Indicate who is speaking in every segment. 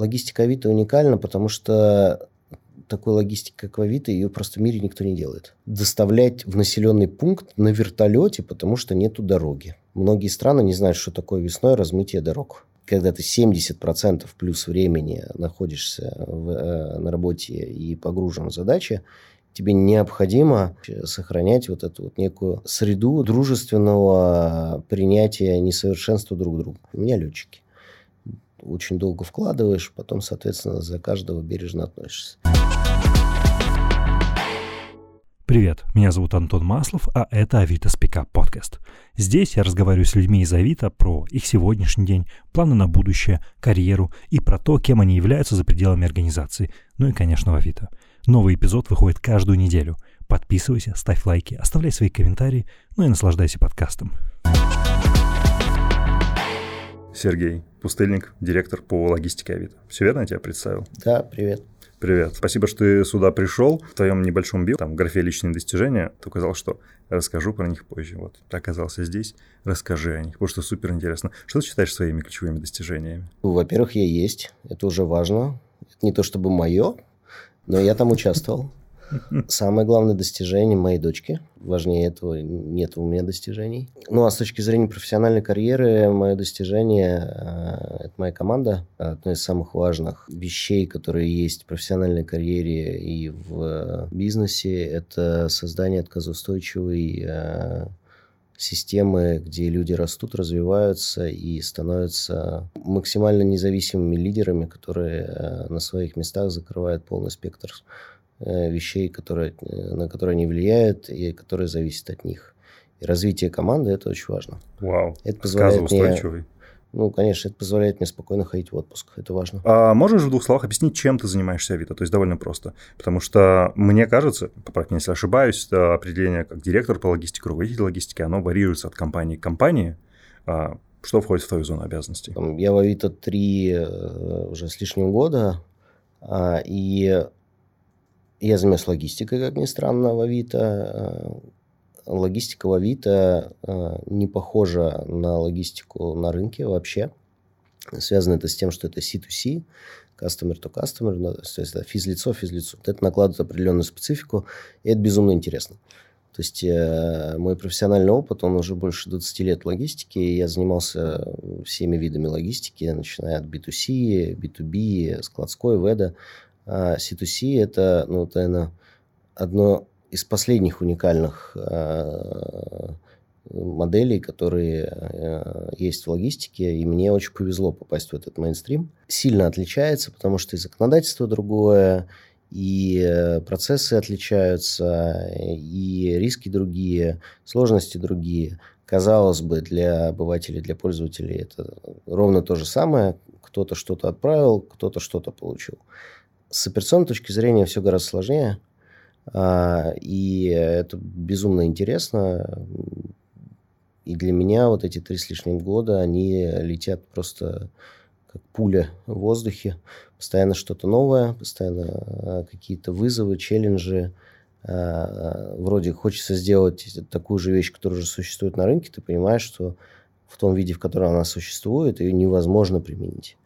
Speaker 1: Логистика Авито уникальна, потому что такой логистики, как в Авито, ее просто в мире никто не делает. Доставлять в населенный пункт на вертолете, потому что нету дороги. Многие страны не знают, что такое весной размытие дорог. Когда ты 70% плюс времени находишься в, э, на работе и погружен в задачи, тебе необходимо сохранять вот эту вот некую среду дружественного принятия несовершенства друг друга. У меня летчики. Очень долго вкладываешь, потом, соответственно, за каждого бережно относишься.
Speaker 2: Привет, меня зовут Антон Маслов, а это Авито Спика подкаст. Здесь я разговариваю с людьми из Авито про их сегодняшний день, планы на будущее, карьеру и про то, кем они являются за пределами организации, ну и, конечно, в Авито. Новый эпизод выходит каждую неделю. Подписывайся, ставь лайки, оставляй свои комментарии, ну и наслаждайся подкастом.
Speaker 3: Сергей Пустыльник, директор по логистике Авито. Все верно я тебя представил?
Speaker 1: Да, привет.
Speaker 3: Привет. Спасибо, что ты сюда пришел. В твоем небольшом био, там, в графе «Личные достижения», ты указал, что расскажу про них позже. Вот, ты оказался здесь, расскажи о них, потому что супер интересно. Что ты считаешь своими ключевыми достижениями?
Speaker 1: Ну, во-первых, я есть. Это уже важно. Это не то чтобы мое, но я там участвовал. Самое главное достижение моей дочки. Важнее этого нет у меня достижений. Ну, а с точки зрения профессиональной карьеры, мое достижение э, – это моя команда. Одно из самых важных вещей, которые есть в профессиональной карьере и в бизнесе – это создание отказоустойчивой э, системы, где люди растут, развиваются и становятся максимально независимыми лидерами, которые э, на своих местах закрывают полный спектр Э, вещей, которые, э, на которые они влияют и которые зависят от них. И развитие команды – это очень важно.
Speaker 3: Вау, это позволяет мне,
Speaker 1: ну, конечно, это позволяет мне спокойно ходить в отпуск. Это важно.
Speaker 3: А можешь в двух словах объяснить, чем ты занимаешься Авито? То есть довольно просто. Потому что мне кажется, поправь меня, если ошибаюсь, определение как директор по логистике, руководитель логистики, оно варьируется от компании к компании. А что входит в твою зону обязанностей?
Speaker 1: Я в Авито три э, уже с лишним года. А, и я занимаюсь логистикой, как ни странно, в Авито. Э, логистика в Авито э, не похожа на логистику на рынке вообще. Связано это с тем, что это C2C, customer to customer, то есть это физлицо, физлицо. Это накладывает определенную специфику, и это безумно интересно. То есть э, мой профессиональный опыт, он уже больше 20 лет в логистике, и я занимался всеми видами логистики, начиная от B2C, B2B, складской, веда, а C2C – это, ну, наверное, одно из последних уникальных а, моделей, которые а, есть в логистике, и мне очень повезло попасть в этот мейнстрим. Сильно отличается, потому что и законодательство другое, и э, процессы отличаются, и риски другие, сложности другие. Казалось бы, для обывателей, для пользователей это ровно то же самое. Кто-то что-то отправил, кто-то что-то получил. С операционной точки зрения все гораздо сложнее. А, и это безумно интересно. И для меня вот эти три с лишним года, они летят просто как пуля в воздухе. Постоянно что-то новое, постоянно а, какие-то вызовы, челленджи. А, вроде хочется сделать такую же вещь, которая уже существует на рынке, ты понимаешь, что в том виде, в котором она существует, ее невозможно применить.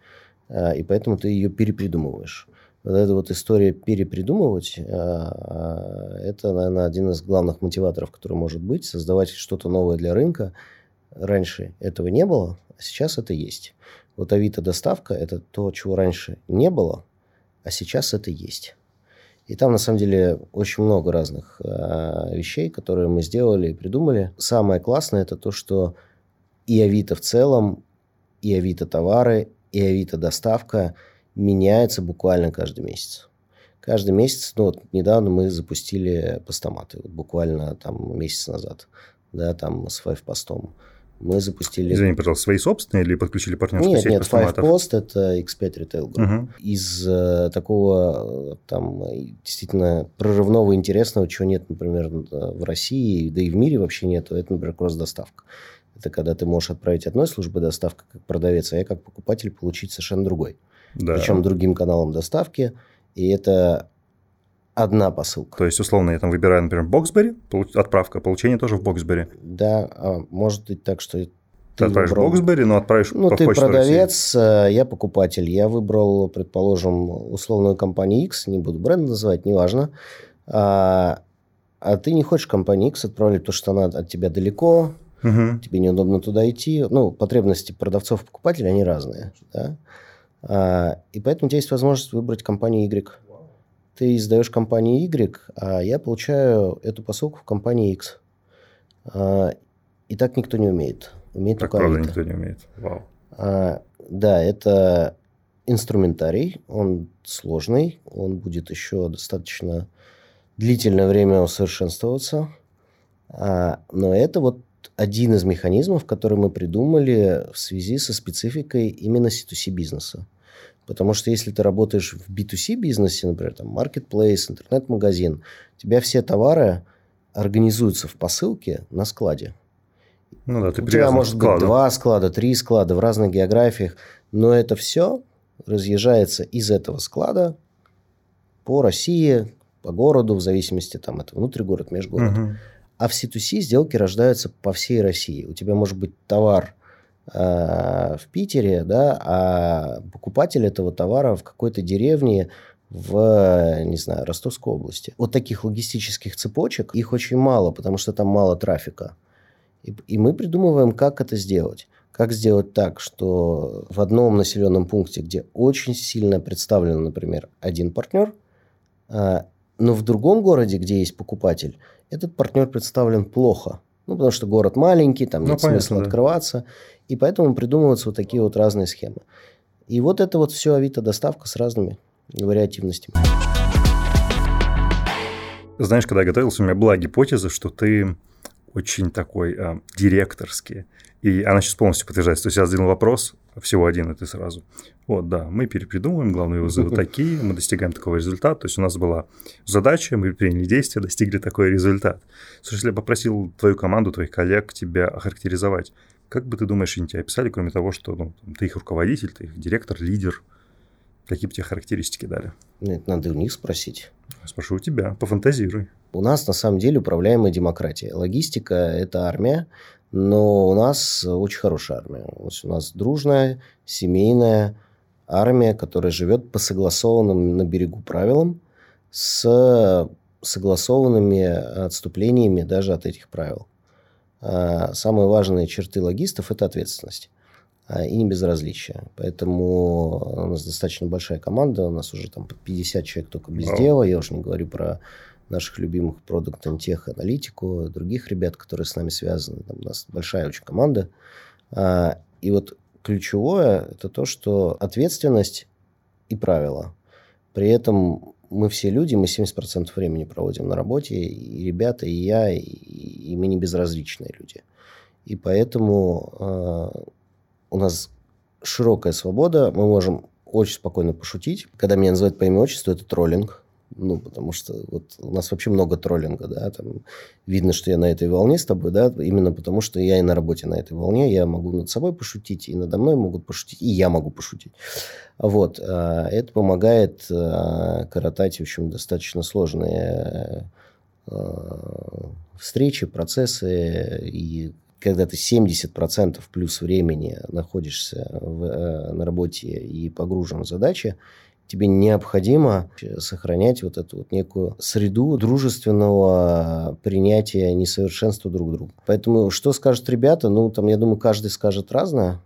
Speaker 1: И поэтому ты ее перепридумываешь вот эта вот история перепридумывать, а, а, это, наверное, один из главных мотиваторов, который может быть, создавать что-то новое для рынка. Раньше этого не было, а сейчас это есть. Вот Авито доставка – это то, чего раньше не было, а сейчас это есть. И там, на самом деле, очень много разных э, вещей, которые мы сделали и придумали. Самое классное – это то, что и Авито в целом, и Авито товары, и Авито доставка – меняется буквально каждый месяц. Каждый месяц, ну вот недавно мы запустили постаматы, вот буквально там месяц назад, да, там с постом. Мы запустили...
Speaker 3: Извини, пожалуйста, свои собственные или подключили партнерскую
Speaker 1: нет,
Speaker 3: сеть
Speaker 1: Нет,
Speaker 3: постаматов?
Speaker 1: Five Post – это X5 Retail Group. Угу. Из э, такого там действительно прорывного, интересного, чего нет, например, в России, да и в мире вообще нет, это, например, кросс-доставка. Это когда ты можешь отправить одной службы доставка как продавец, а я как покупатель получить совершенно другой да. причем другим каналом доставки. И это одна посылка.
Speaker 3: То есть, условно, я там выбираю, например, Боксбери, отправка, получение тоже в Боксбери.
Speaker 1: Да, а может быть так, что
Speaker 3: ты, ты отправишь выбрал... Боксбери, но отправишь
Speaker 1: Ну, по ты продавец, России. Э, я покупатель. Я выбрал, предположим, условную компанию X, не буду бренд называть, неважно. А, а ты не хочешь компанию X отправлять, потому что она от тебя далеко, угу. тебе неудобно туда идти. Ну, потребности продавцов и покупателей, они разные. Да? А, и поэтому у тебя есть возможность выбрать компанию Y. Ты издаешь компанию Y, а я получаю эту посылку в компании X. А, и так никто не умеет. Умеет
Speaker 3: так правда никто не умеет. Вау.
Speaker 1: А, да, это инструментарий, он сложный, он будет еще достаточно длительное время усовершенствоваться. А, но это вот один из механизмов, который мы придумали в связи со спецификой именно C2C бизнеса. Потому что если ты работаешь в B2C бизнесе, например, там marketplace, интернет-магазин, у тебя все товары организуются в посылке на складе.
Speaker 3: Ну да, ты
Speaker 1: У тебя может быть два склада, три склада в разных географиях, но это все разъезжается из этого склада по России, по городу, в зависимости, там, это внутрь город, межгород. Угу. А в C2C сделки рождаются по всей России. У тебя может быть товар в Питере, да, а покупатель этого товара в какой-то деревне в, не знаю, Ростовской области. Вот таких логистических цепочек, их очень мало, потому что там мало трафика. И, и мы придумываем, как это сделать. Как сделать так, что в одном населенном пункте, где очень сильно представлен, например, один партнер, а, но в другом городе, где есть покупатель, этот партнер представлен плохо. Ну, потому что город маленький, там ну, нет понятно, смысла да. открываться. И поэтому придумываются вот такие вот разные схемы. И вот это вот все Авито-доставка с разными вариативностями.
Speaker 3: Знаешь, когда я готовился, у меня была гипотеза, что ты очень такой э, директорский. И она сейчас полностью подтверждается. То есть я задал вопрос, всего один, и ты сразу. Вот, да, мы перепридумываем, главные вызовы такие, мы достигаем такого результата. То есть у нас была задача, мы приняли действия, достигли такой результат. Слушай, если я попросил твою команду, твоих коллег тебя охарактеризовать, как бы ты думаешь, они тебя описали, кроме того, что ну, ты их руководитель, ты их директор, лидер? Какие бы тебе характеристики дали?
Speaker 1: Это надо у них спросить.
Speaker 3: спрошу у тебя, пофантазируй.
Speaker 1: У нас на самом деле управляемая демократия. Логистика – это армия, но у нас очень хорошая армия. У нас дружная, семейная армия, которая живет по согласованным на берегу правилам с согласованными отступлениями даже от этих правил. А, самые важные черты логистов – это ответственность а, и не безразличие. Поэтому у нас достаточно большая команда, у нас уже там 50 человек только без дела, я уже не говорю про наших любимых продукт тех аналитику, других ребят, которые с нами связаны. Там у нас большая очень команда. А, и вот ключевое – это то, что ответственность и правила. При этом мы все люди, мы 70% времени проводим на работе, и ребята, и я, и, и мы не безразличные люди. И поэтому э, у нас широкая свобода, мы можем очень спокойно пошутить. Когда меня называют по имени отчеству, это троллинг. Ну, потому что вот у нас вообще много троллинга, да, там видно, что я на этой волне с тобой, да, именно потому что я и на работе на этой волне, я могу над собой пошутить, и надо мной могут пошутить, и я могу пошутить. Вот, а, это помогает а, коротать, в общем, достаточно сложные а, встречи, процессы, и когда ты 70% плюс времени находишься в, на работе и погружен в задачи, тебе необходимо сохранять вот эту вот некую среду дружественного принятия несовершенства друг друга. Поэтому что скажут ребята? Ну, там, я думаю, каждый скажет разное.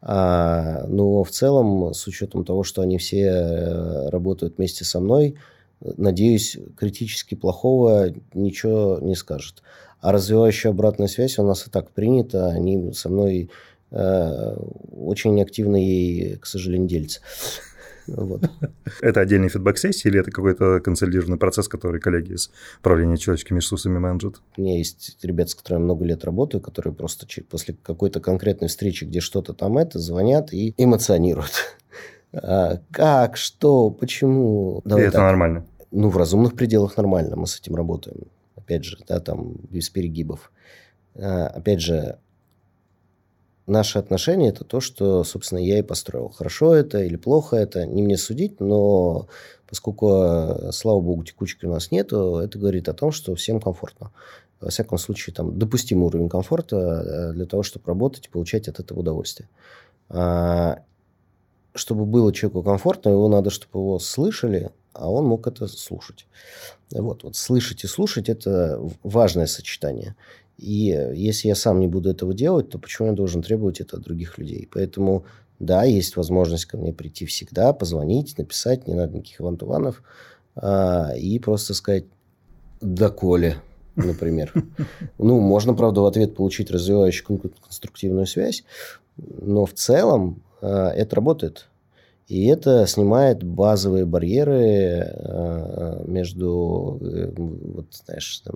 Speaker 1: А, но в целом, с учетом того, что они все э, работают вместе со мной, надеюсь, критически плохого ничего не скажут. А развивающая обратная связь у нас и так принята. Они со мной э, очень активно ей, к сожалению, делятся.
Speaker 3: Вот. Это отдельный фидбэк-сессии или это какой-то консолидированный процесс, который коллеги из управления человеческими ресурсами менеджат?
Speaker 1: У меня есть ребята, с которыми много лет работаю, которые просто после какой-то конкретной встречи, где что-то там это, звонят и эмоционируют. А, как, что, почему?
Speaker 3: Давай и это так. нормально?
Speaker 1: Ну, в разумных пределах нормально, мы с этим работаем. Опять же, да, там без перегибов. А, опять же, наши отношения это то, что, собственно, я и построил. Хорошо это или плохо это, не мне судить, но поскольку, слава богу, текучки у нас нету, это говорит о том, что всем комфортно. Во всяком случае, там допустимый уровень комфорта э, для того, чтобы работать и получать от этого удовольствие. А, чтобы было человеку комфортно, его надо, чтобы его слышали, а он мог это слушать. Вот, вот слышать и слушать – это важное сочетание. И если я сам не буду этого делать, то почему я должен требовать это от других людей? Поэтому, да, есть возможность ко мне прийти всегда, позвонить, написать, не надо никаких вантуванов, а, и просто сказать «доколе», например. Ну, можно, правда, в ответ получить развивающую конструктивную связь, но в целом а, это работает. И это снимает базовые барьеры а, между, э, вот, знаешь, там,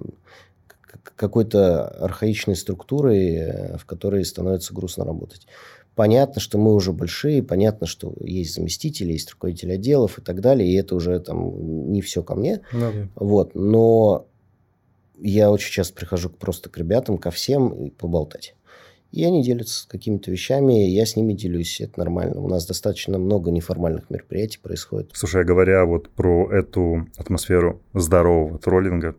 Speaker 1: какой-то архаичной структурой, э, в которой становится грустно работать. Понятно, что мы уже большие, понятно, что есть заместители, есть руководители отделов и так далее, и это уже там не все ко мне. Да. Вот, но я очень часто прихожу просто к ребятам, ко всем и поболтать. И они делятся какими-то вещами, я с ними делюсь, это нормально. У нас достаточно много неформальных мероприятий происходит.
Speaker 3: Слушай, а говоря вот про эту атмосферу здорового троллинга,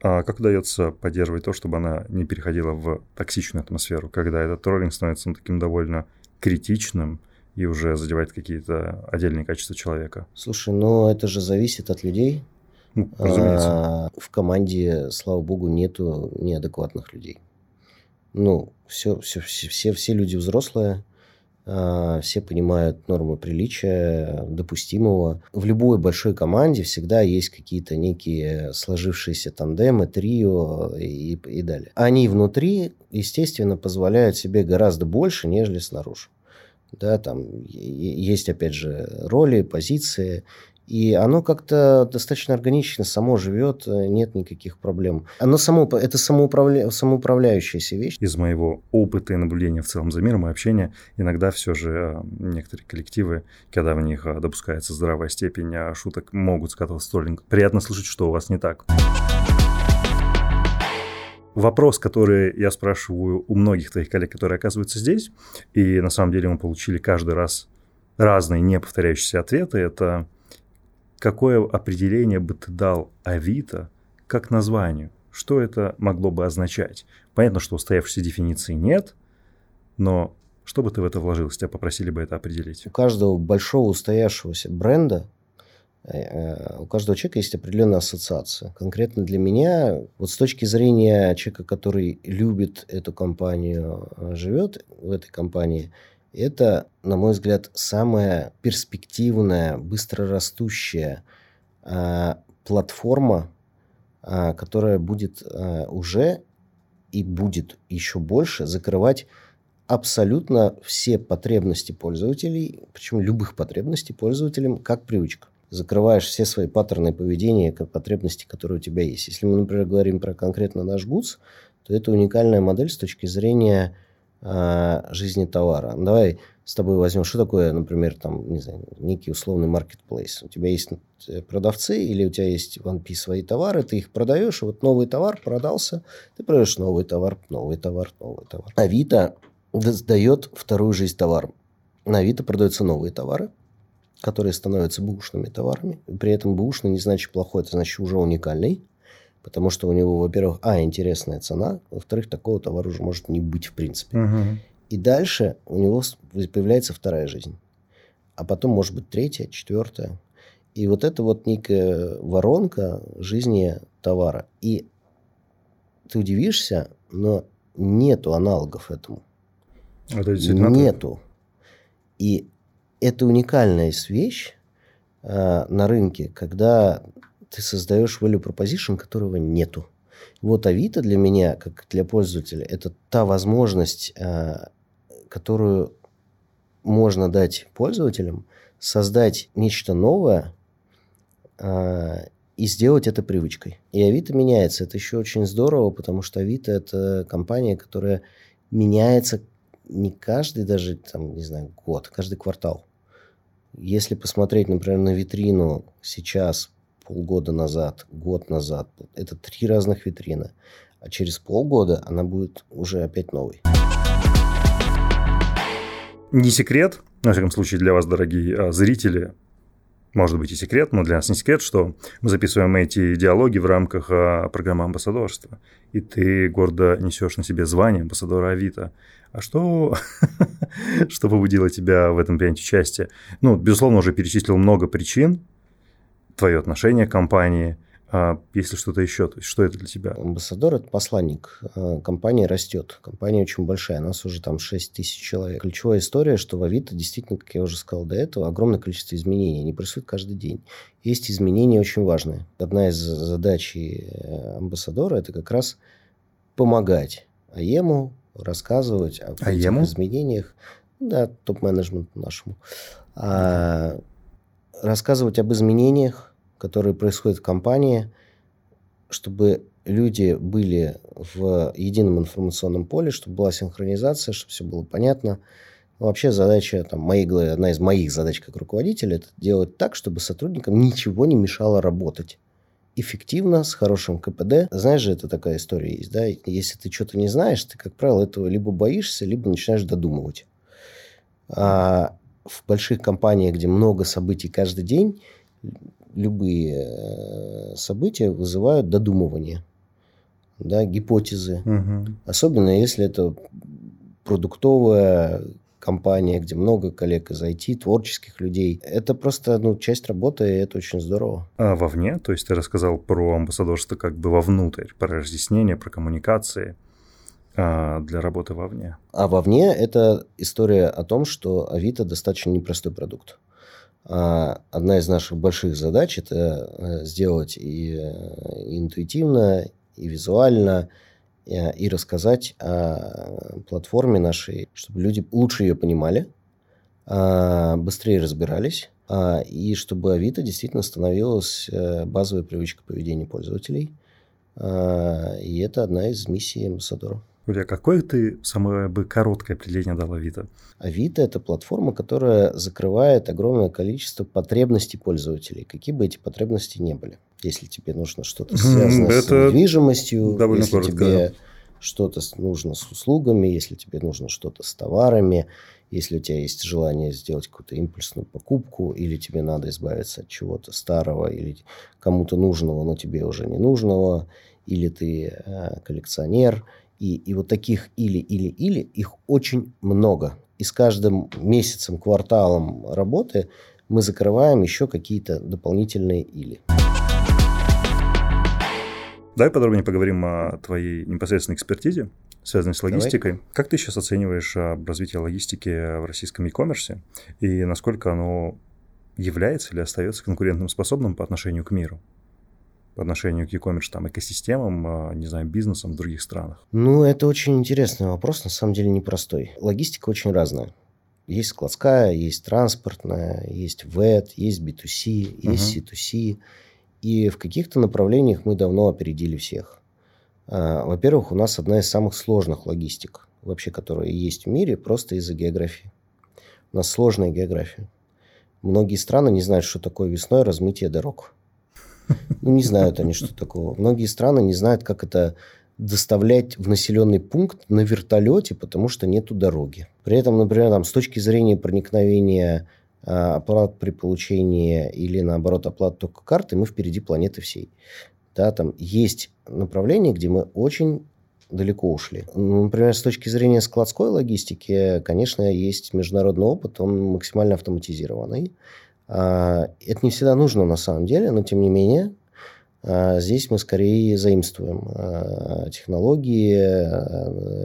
Speaker 3: а как удается поддерживать то, чтобы она не переходила в токсичную атмосферу, когда этот троллинг становится ну, таким довольно критичным и уже задевает какие-то отдельные качества человека?
Speaker 1: Слушай, ну это же зависит от людей.
Speaker 3: Ну, разумеется.
Speaker 1: А, в команде, слава богу, нету неадекватных людей. Ну, все, все, все, все, люди взрослые, все понимают нормы приличия, допустимого. В любой большой команде всегда есть какие-то некие сложившиеся тандемы, трио и, и далее. Они внутри, естественно, позволяют себе гораздо больше, нежели снаружи. Да, там есть, опять же, роли, позиции, и оно как-то достаточно органично само живет, э, нет никаких проблем. Оно само, это самоуправля, самоуправляющаяся вещь.
Speaker 3: Из моего опыта и наблюдения в целом за миром и общения, иногда все же э, некоторые коллективы, когда в них э, допускается здравая степень шуток, могут скатываться в столинг. Приятно слышать, что у вас не так. Вопрос, который я спрашиваю у многих твоих коллег, которые оказываются здесь, и на самом деле мы получили каждый раз разные неповторяющиеся ответы, это какое определение бы ты дал Авито как названию? Что это могло бы означать? Понятно, что устоявшейся дефиниции нет, но что бы ты в это вложил, если тебя попросили бы это определить?
Speaker 1: У каждого большого устоявшегося бренда э, у каждого человека есть определенная ассоциация. Конкретно для меня, вот с точки зрения человека, который любит эту компанию, э, живет в этой компании, это, на мой взгляд, самая перспективная, быстрорастущая э, платформа, э, которая будет э, уже и будет еще больше закрывать абсолютно все потребности пользователей, причем любых потребностей пользователям, как привычка. Закрываешь все свои паттерны поведения, потребности, которые у тебя есть. Если мы, например, говорим про конкретно наш ГУЦ, то это уникальная модель с точки зрения жизни товара. Давай с тобой возьмем, что такое, например, там, не знаю, некий условный маркетплейс. У тебя есть э, продавцы или у тебя есть в OnePiece свои товары, ты их продаешь, и вот новый товар продался, ты продаешь новый товар, новый товар, новый товар. Авито дает вторую жизнь товарам. На Авито продаются новые товары, которые становятся бушными товарами. При этом бушный не значит плохой, это значит уже уникальный. Потому что у него, во-первых, а, интересная цена, во-вторых, такого товара уже может не быть в принципе.
Speaker 3: Угу.
Speaker 1: И дальше у него появляется вторая жизнь. А потом, может быть, третья, четвертая. И вот это вот некая воронка жизни товара. И ты удивишься, но нету аналогов этому.
Speaker 3: Это
Speaker 1: нету. И это уникальная вещь э, на рынке, когда ты создаешь value proposition, которого нету. Вот Авито для меня, как для пользователя, это та возможность, а, которую можно дать пользователям, создать нечто новое а, и сделать это привычкой. И Авито меняется. Это еще очень здорово, потому что Авито – это компания, которая меняется не каждый даже, там, не знаю, год, каждый квартал. Если посмотреть, например, на витрину сейчас полгода назад, год назад. Это три разных витрины. А через полгода она будет уже опять новой.
Speaker 3: Не секрет, во всяком случае для вас, дорогие а, зрители, может быть и секрет, но для нас не секрет, что мы записываем эти диалоги в рамках а, программы амбассадорства. И ты гордо несешь на себе звание амбассадора Авито. А что, что побудило тебя в этом принять участие? Ну, безусловно, уже перечислил много причин, твое отношение к компании – а если что-то еще, то есть что это для тебя?
Speaker 1: Амбассадор – это посланник. А, компания растет. Компания очень большая. У нас уже там 6 тысяч человек. Ключевая история, что в Авито действительно, как я уже сказал до этого, огромное количество изменений. Они происходят каждый день. Есть изменения очень важные. Одна из задач э, амбассадора – это как раз помогать АЕМу, рассказывать об АЕМу? этих изменениях. Да, топ-менеджменту нашему. А, рассказывать об изменениях, которые происходят в компании, чтобы люди были в едином информационном поле, чтобы была синхронизация, чтобы все было понятно. Но вообще задача, там, моей, одна из моих задач как руководителя, это делать так, чтобы сотрудникам ничего не мешало работать эффективно, с хорошим КПД. Знаешь же, это такая история есть, да? Если ты что-то не знаешь, ты, как правило, этого либо боишься, либо начинаешь додумывать. А в больших компаниях, где много событий каждый день, любые э, события вызывают додумывание, да, гипотезы.
Speaker 3: Угу.
Speaker 1: Особенно если это продуктовая компания, где много коллег из IT, творческих людей. Это просто ну, часть работы, и это очень здорово.
Speaker 3: А вовне? То есть ты рассказал про амбассадорство как бы вовнутрь, про разъяснение, про коммуникации а для работы вовне.
Speaker 1: А вовне это история о том, что Авито достаточно непростой продукт. А одна из наших больших задач – это э, сделать и, э, интуитивно, и визуально, э, и рассказать о платформе нашей, чтобы люди лучше ее понимали, а, быстрее разбирались, а, и чтобы Авито действительно становилась базовой привычкой поведения пользователей. И это одна из миссий амбассадора.
Speaker 3: Юлия, какое ты самое бы короткое определение дал Авито?
Speaker 1: Авито – это платформа, которая закрывает огромное количество потребностей пользователей, какие бы эти потребности не были. Если тебе нужно что-то связанное это с недвижимостью, если коротко. тебе что-то нужно с услугами, если тебе нужно что-то с товарами, если у тебя есть желание сделать какую-то импульсную покупку, или тебе надо избавиться от чего-то старого, или кому-то нужного, но тебе уже не нужного, или ты э, коллекционер, и, и вот таких или, или, или, их очень много. И с каждым месяцем, кварталом работы мы закрываем еще какие-то дополнительные или.
Speaker 3: Давай подробнее поговорим о твоей непосредственной экспертизе, связанной с логистикой. Давай. Как ты сейчас оцениваешь а, развитие логистики в российском e-commerce и насколько оно является или остается конкурентным способным по отношению к миру? По отношению к e-commerce там, экосистемам, а, не знаю, бизнесам в других странах?
Speaker 1: Ну, это очень интересный вопрос, на самом деле непростой. Логистика очень разная. Есть складская, есть транспортная, есть ВЭД, есть B2C, есть uh-huh. C2C. И в каких-то направлениях мы давно опередили всех. А, во-первых, у нас одна из самых сложных логистик, вообще, которая есть в мире, просто из-за географии. У нас сложная география. Многие страны не знают, что такое весной размытие дорог. Ну, не знают они, что такого. Многие страны не знают, как это доставлять в населенный пункт на вертолете, потому что нету дороги. При этом, например, там, с точки зрения проникновения а, оплат при получении или, наоборот, оплат только карты, мы впереди планеты всей. Да, там есть направления, где мы очень далеко ушли. Ну, например, с точки зрения складской логистики, конечно, есть международный опыт, он максимально автоматизированный. А, это не всегда нужно на самом деле, но тем не менее а, здесь мы скорее заимствуем а, технологии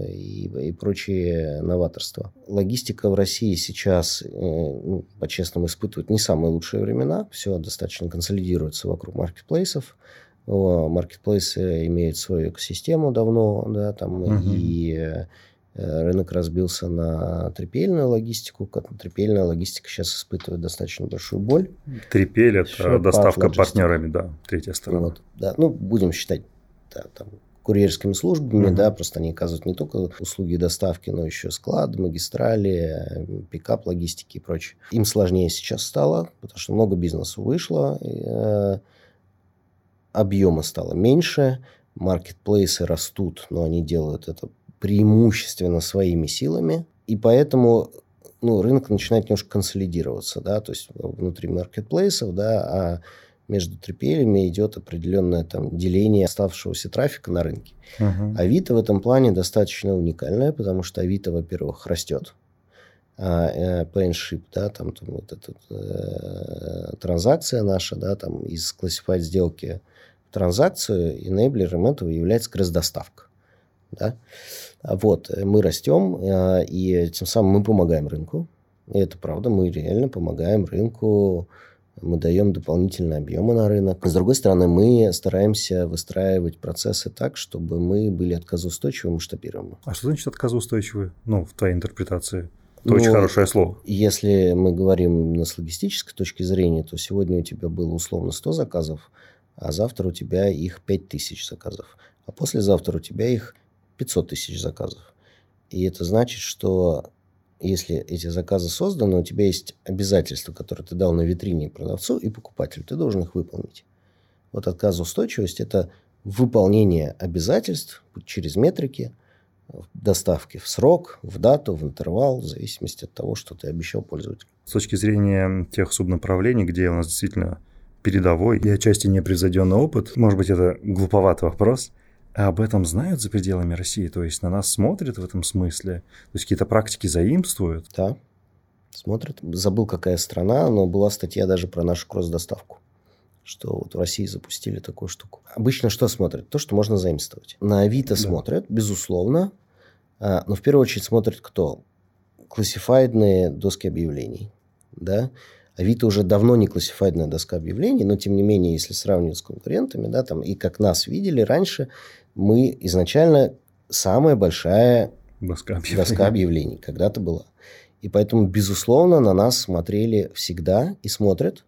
Speaker 1: и, и прочие новаторства. Логистика в России сейчас, э, ну, по-честному, испытывает не самые лучшие времена. Все достаточно консолидируется вокруг маркетплейсов. Маркетплейсы имеют свою экосистему давно, да, там угу. и Э, рынок разбился на трипельную логистику. Трипельная логистика сейчас испытывает достаточно большую боль.
Speaker 3: Трипель – это доставка партнерами, да, третья сторона.
Speaker 1: Вот, да, ну, будем считать да, там, курьерскими службами, угу. да, просто они оказывают не только услуги доставки, но еще склад, магистрали, пикап логистики и прочее. Им сложнее сейчас стало, потому что много бизнеса вышло, э, объема стало меньше, маркетплейсы растут, но они делают это преимущественно своими силами. И поэтому ну, рынок начинает немножко консолидироваться, да, то есть внутри маркетплейсов, да, а между 3PL идет определенное там деление оставшегося трафика на рынке. Uh-huh. Авито в этом плане достаточно уникальное, потому что Авито, во-первых, растет. А, э, да, там, там вот эта э, транзакция наша, да, там из classified сделки в транзакцию, энейблером этого является кросс-доставка. Да? Вот, мы растем, э, и тем самым мы помогаем рынку. И это правда, мы реально помогаем рынку, мы даем дополнительные объемы на рынок. С другой стороны, мы стараемся выстраивать процессы так, чтобы мы были отказоустойчивы, масштабируемы.
Speaker 3: А что значит отказоустойчивы? Ну, в твоей интерпретации. Это ну, очень хорошее слово.
Speaker 1: Если мы говорим с логистической точки зрения, то сегодня у тебя было условно 100 заказов, а завтра у тебя их 5000 заказов. А послезавтра у тебя их 500 тысяч заказов. И это значит, что если эти заказы созданы, у тебя есть обязательства, которые ты дал на витрине продавцу и покупателю, ты должен их выполнить. Вот отказоустойчивость – это выполнение обязательств через метрики, доставки в срок, в дату, в интервал, в зависимости от того, что ты обещал пользователю.
Speaker 3: С точки зрения тех субнаправлений, где у нас действительно передовой и отчасти непревзойденный опыт, может быть, это глуповатый вопрос – а об этом знают за пределами России? То есть на нас смотрят в этом смысле? То есть какие-то практики заимствуют?
Speaker 1: Да, смотрят. Забыл, какая страна, но была статья даже про нашу кросс-доставку что вот в России запустили такую штуку. Обычно что смотрят? То, что можно заимствовать. На Авито да. смотрят, безусловно, а, но в первую очередь смотрят кто? Классифайдные доски объявлений. Да? Авито уже давно не классифайдная доска объявлений, но тем не менее, если сравнивать с конкурентами, да, там, и как нас видели раньше, мы изначально самая большая доска объявлений, доска объявлений когда-то была. И поэтому, безусловно, на нас смотрели всегда и смотрят.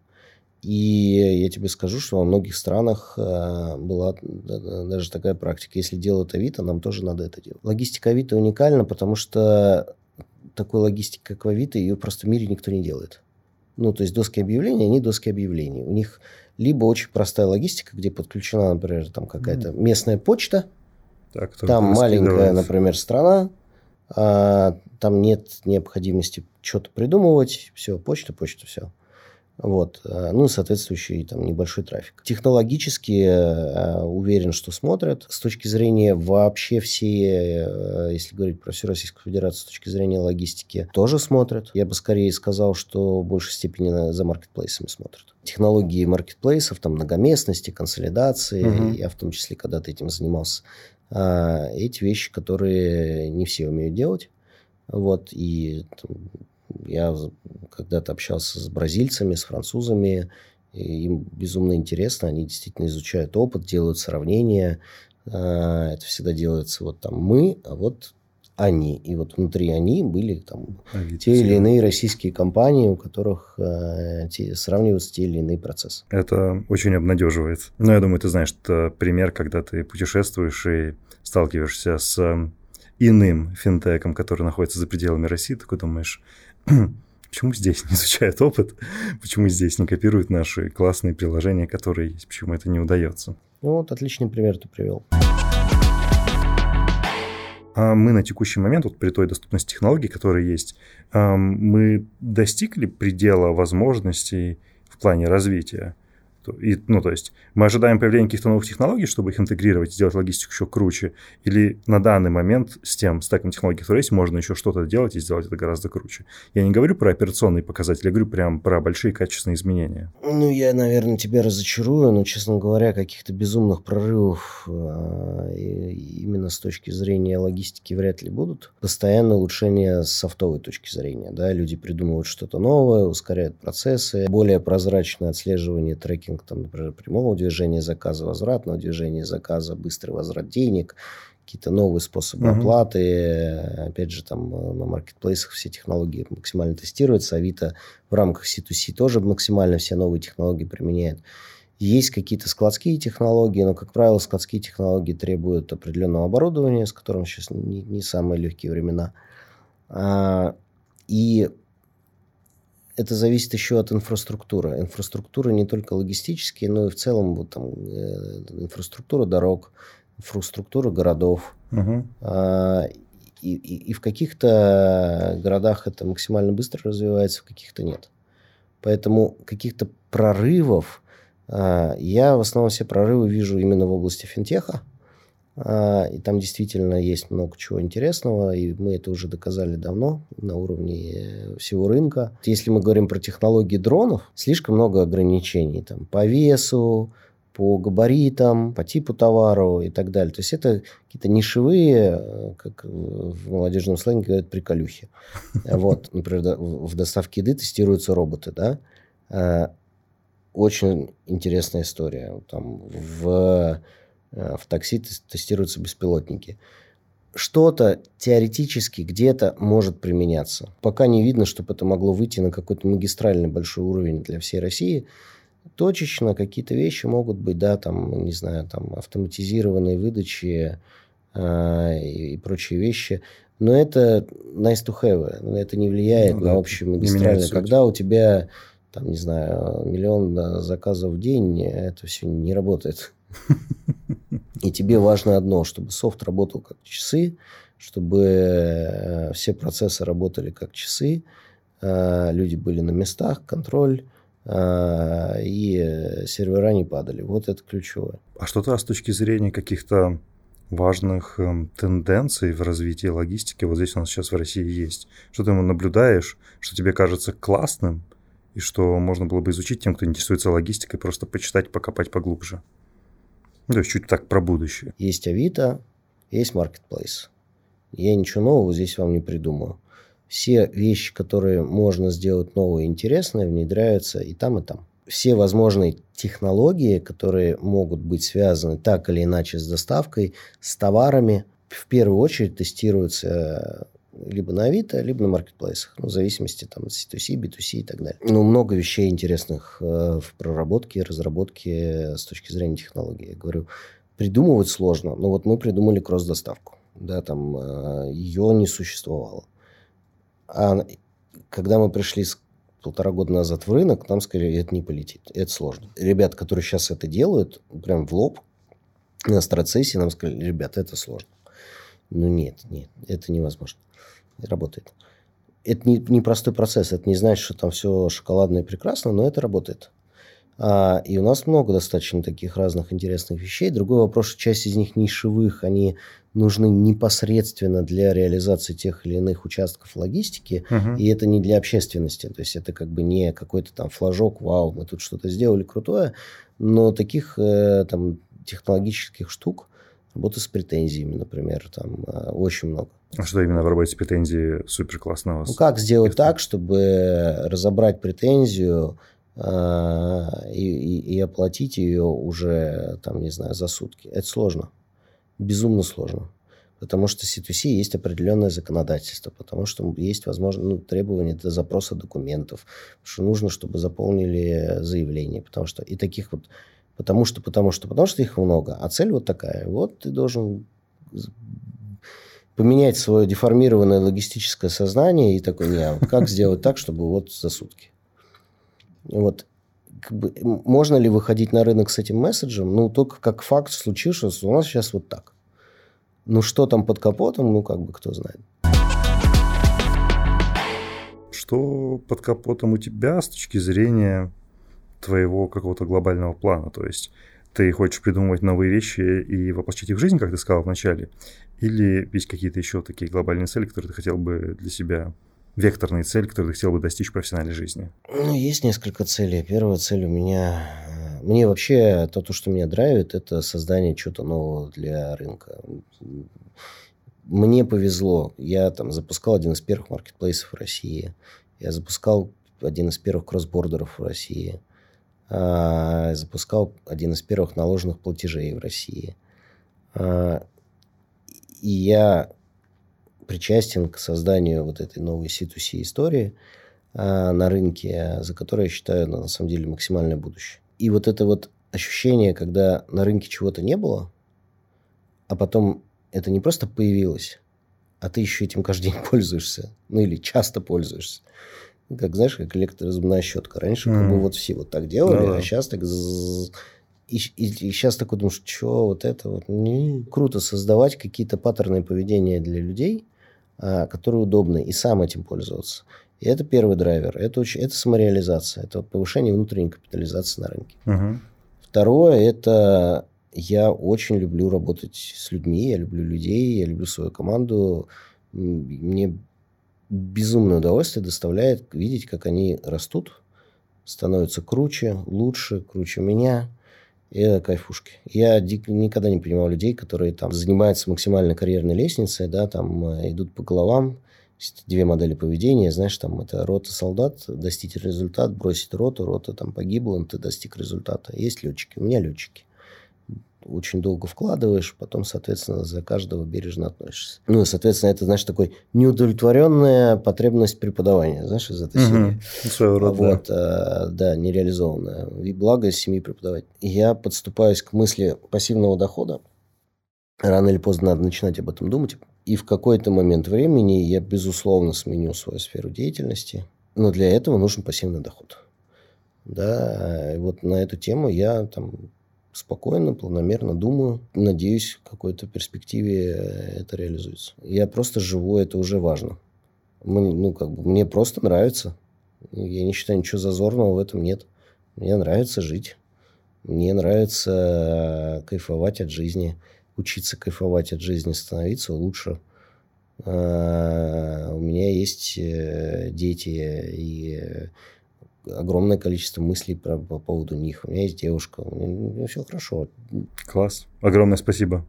Speaker 1: И я тебе скажу, что во многих странах э, была даже такая практика. Если делают Авито, нам тоже надо это делать. Логистика Авито уникальна, потому что такой логистики, как в Авито, ее просто в мире никто не делает. Ну, то есть доски объявлений, они доски объявлений. У них либо очень простая логистика, где подключена, например, там какая-то местная почта, так, там маленькая, например, страна, а, там нет необходимости что-то придумывать, все, почта, почта, все. Вот. Э, ну, соответствующий там небольшой трафик. Технологически э, уверен, что смотрят. С точки зрения вообще все, э, если говорить про всю Российскую Федерацию, с точки зрения логистики, тоже смотрят. Я бы скорее сказал, что в большей степени за маркетплейсами смотрят. Технологии маркетплейсов, там многоместности, консолидации, угу. я в том числе когда-то этим занимался, а, эти вещи, которые не все умеют делать. Вот, и там, я когда-то общался с бразильцами, с французами, и им безумно интересно, они действительно изучают опыт, делают сравнения. А, это всегда делается вот там мы, а вот они. И вот внутри они были там а те или иные российские компании, у которых э, те, сравниваются те или иные процессы.
Speaker 3: Это очень обнадеживает. Но я думаю, ты знаешь, это пример, когда ты путешествуешь и сталкиваешься с иным финтеком, который находится за пределами России, такой думаешь, Почему здесь не изучают опыт? Почему здесь не копируют наши классные приложения, которые есть? Почему это не удается?
Speaker 1: Ну вот, отличный пример ты привел.
Speaker 3: А мы на текущий момент, вот при той доступности технологий, которые есть, мы достигли предела возможностей в плане развития. И, ну, то есть мы ожидаем появления каких-то новых технологий, чтобы их интегрировать, сделать логистику еще круче, или на данный момент с тем стеком технологий, которые есть, можно еще что-то делать и сделать это гораздо круче. Я не говорю про операционные показатели, я говорю прям про большие качественные изменения.
Speaker 1: Ну, я, наверное, тебя разочарую, но, честно говоря, каких-то безумных прорывов э, именно с точки зрения логистики вряд ли будут. Постоянно улучшение с софтовой точки зрения. Да? Люди придумывают что-то новое, ускоряют процессы, более прозрачное отслеживание трекинга маркетинг, там, например, прямого движения заказа, возвратного движения заказа, быстрый возврат денег, какие-то новые способы uh-huh. оплаты. Опять же, там э, на маркетплейсах все технологии максимально тестируются. Авито в рамках C2C тоже максимально все новые технологии применяет. Есть какие-то складские технологии, но, как правило, складские технологии требуют определенного оборудования, с которым сейчас не, не самые легкие времена. А, и это зависит еще от инфраструктуры. Инфраструктура не только логистические, но и в целом вот там э, инфраструктура дорог, инфраструктура городов. Угу. А, и, и, и в каких-то городах это максимально быстро развивается, в каких-то нет. Поэтому каких-то прорывов, а, я в основном все прорывы вижу именно в области финтеха. А, и там действительно есть много чего интересного, и мы это уже доказали давно на уровне всего рынка. Если мы говорим про технологии дронов, слишком много ограничений там, по весу, по габаритам, по типу товару и так далее. То есть это какие-то нишевые, как в молодежном сленге говорят, приколюхи. Вот, например, в доставке еды тестируются роботы, да. А, очень интересная история. Там в Э, в такси тестируются беспилотники. Что-то теоретически где-то может применяться. Пока не видно, чтобы это могло выйти на какой-то магистральный большой уровень для всей России. Точечно какие-то вещи могут быть, да, там, не знаю, там, автоматизированные выдачи э, и, и прочие вещи. Но это nice to have. Это не влияет ну, на да, общую магистральную. Когда у тебя, там, не знаю, миллион заказов в день, это все не работает. И тебе важно одно, чтобы софт работал как часы, чтобы э, все процессы работали как часы, э, люди были на местах, контроль, э, и сервера не падали. Вот это ключевое.
Speaker 3: А что-то с точки зрения каких-то важных тенденций в развитии логистики вот здесь у нас сейчас в России есть? Что ты наблюдаешь, что тебе кажется классным, и что можно было бы изучить тем, кто интересуется логистикой, просто почитать, покопать поглубже? Ну, то есть чуть так про будущее.
Speaker 1: Есть Авито, есть Marketplace. Я ничего нового здесь вам не придумаю. Все вещи, которые можно сделать новые и интересные, внедряются и там, и там. Все возможные технологии, которые могут быть связаны так или иначе с доставкой, с товарами, в первую очередь тестируются либо на Авито, либо на маркетплейсах, ну, в зависимости там, от C2C, B2C и так далее. Ну, много вещей интересных э, в проработке, разработке с точки зрения технологии. Я говорю, придумывать сложно, но вот мы придумали кросс-доставку, да, там э, ее не существовало. А когда мы пришли с полтора года назад в рынок, нам сказали, это не полетит, это сложно. Ребята, которые сейчас это делают, прям в лоб, на страцессе нам сказали, ребята, это сложно. Ну нет, нет, это невозможно работает. Это не, не простой процесс, это не значит, что там все шоколадно и прекрасно, но это работает. А, и у нас много достаточно таких разных интересных вещей. Другой вопрос, что часть из них нишевых, они нужны непосредственно для реализации тех или иных участков логистики, uh-huh. и это не для общественности. То есть это как бы не какой-то там флажок, вау, мы тут что-то сделали крутое, но таких э, там технологических штук, работа с претензиями, например, там э, очень много.
Speaker 3: А что именно в работе с претензией супер классно у вас?
Speaker 1: Ну, как сделать Если... так, чтобы разобрать претензию э, и, и, и оплатить ее уже, там, не знаю, за сутки? Это сложно. Безумно сложно. Потому что в C2C есть определенное законодательство, потому что есть, возможно, ну, требования для запроса документов, потому что нужно, чтобы заполнили заявление, потому что и таких вот, потому что, потому что, потому что их много, а цель вот такая. Вот ты должен поменять свое деформированное логистическое сознание и такой, не, а как сделать так, чтобы вот за сутки. Вот. Как бы, можно ли выходить на рынок с этим месседжем? Ну, только как факт случившегося, у нас сейчас вот так. Ну, что там под капотом, ну, как бы кто знает.
Speaker 3: Что под капотом у тебя с точки зрения твоего какого-то глобального плана? То есть ты хочешь придумывать новые вещи и воплощать их в жизнь, как ты сказал вначале? Или есть какие-то еще такие глобальные цели, которые ты хотел бы для себя, векторные цели, которые ты хотел бы достичь в профессиональной жизни?
Speaker 1: Ну, есть несколько целей. Первая цель у меня... Э, мне вообще то, то что меня драйвит, это создание чего-то нового для рынка. Мне повезло. Я там запускал один из первых маркетплейсов в России. Я запускал один из первых кроссбордеров в России. А, запускал один из первых наложенных платежей в России. А, и я причастен к созданию вот этой новой C2C истории а, на рынке, за которой я считаю на самом деле максимальное будущее. И вот это вот ощущение, когда на рынке чего-то не было, а потом это не просто появилось, а ты еще этим каждый день пользуешься, ну или часто пользуешься. Как, знаешь, как электроразумная щетка. Раньше mm. как бы вот все вот так делали, да, а сейчас так и, и, и сейчас такой думаешь, что вот это вот не круто создавать какие-то паттерны поведения для людей, а, которые удобны, и сам этим пользоваться. И это первый драйвер. Это, очень, это самореализация, это повышение внутренней капитализации на рынке.
Speaker 3: Угу.
Speaker 1: Второе – это я очень люблю работать с людьми, я люблю людей, я люблю свою команду. Мне безумное удовольствие доставляет видеть, как они растут, становятся круче, лучше, круче меня. И это кайфушки. Я никогда не понимал людей, которые там занимаются максимально карьерной лестницей, да, там э, идут по головам, две модели поведения, знаешь, там это рота солдат, достичь результат, бросить роту, рота там погибла, ты достиг результата. Есть летчики, у меня летчики очень долго вкладываешь, потом, соответственно, за каждого бережно относишься. Ну, соответственно, это, знаешь, такой неудовлетворенная потребность преподавания, знаешь, из этой серии.
Speaker 3: Своего рода.
Speaker 1: Вот, да. да, нереализованная. И благо семьи преподавать. Я подступаюсь к мысли пассивного дохода. Рано или поздно надо начинать об этом думать. И в какой-то момент времени я, безусловно, сменю свою сферу деятельности. Но для этого нужен пассивный доход. Да, и вот на эту тему я там спокойно, планомерно думаю. Надеюсь, в какой-то перспективе э, это реализуется. Я просто живу, это уже важно. Мне, ну, как бы, мне просто нравится. Я не считаю ничего зазорного в этом нет. Мне нравится жить. Мне нравится э, кайфовать от жизни, учиться кайфовать от жизни, становиться лучше. Э, у меня есть дети, и огромное количество мыслей про, по поводу них. У меня есть девушка, у меня, все хорошо.
Speaker 3: Класс. Огромное спасибо.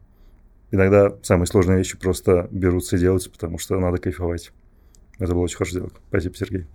Speaker 3: Иногда самые сложные вещи просто берутся и делаются, потому что надо кайфовать. Это было очень хорошо сделано. Спасибо, Сергей.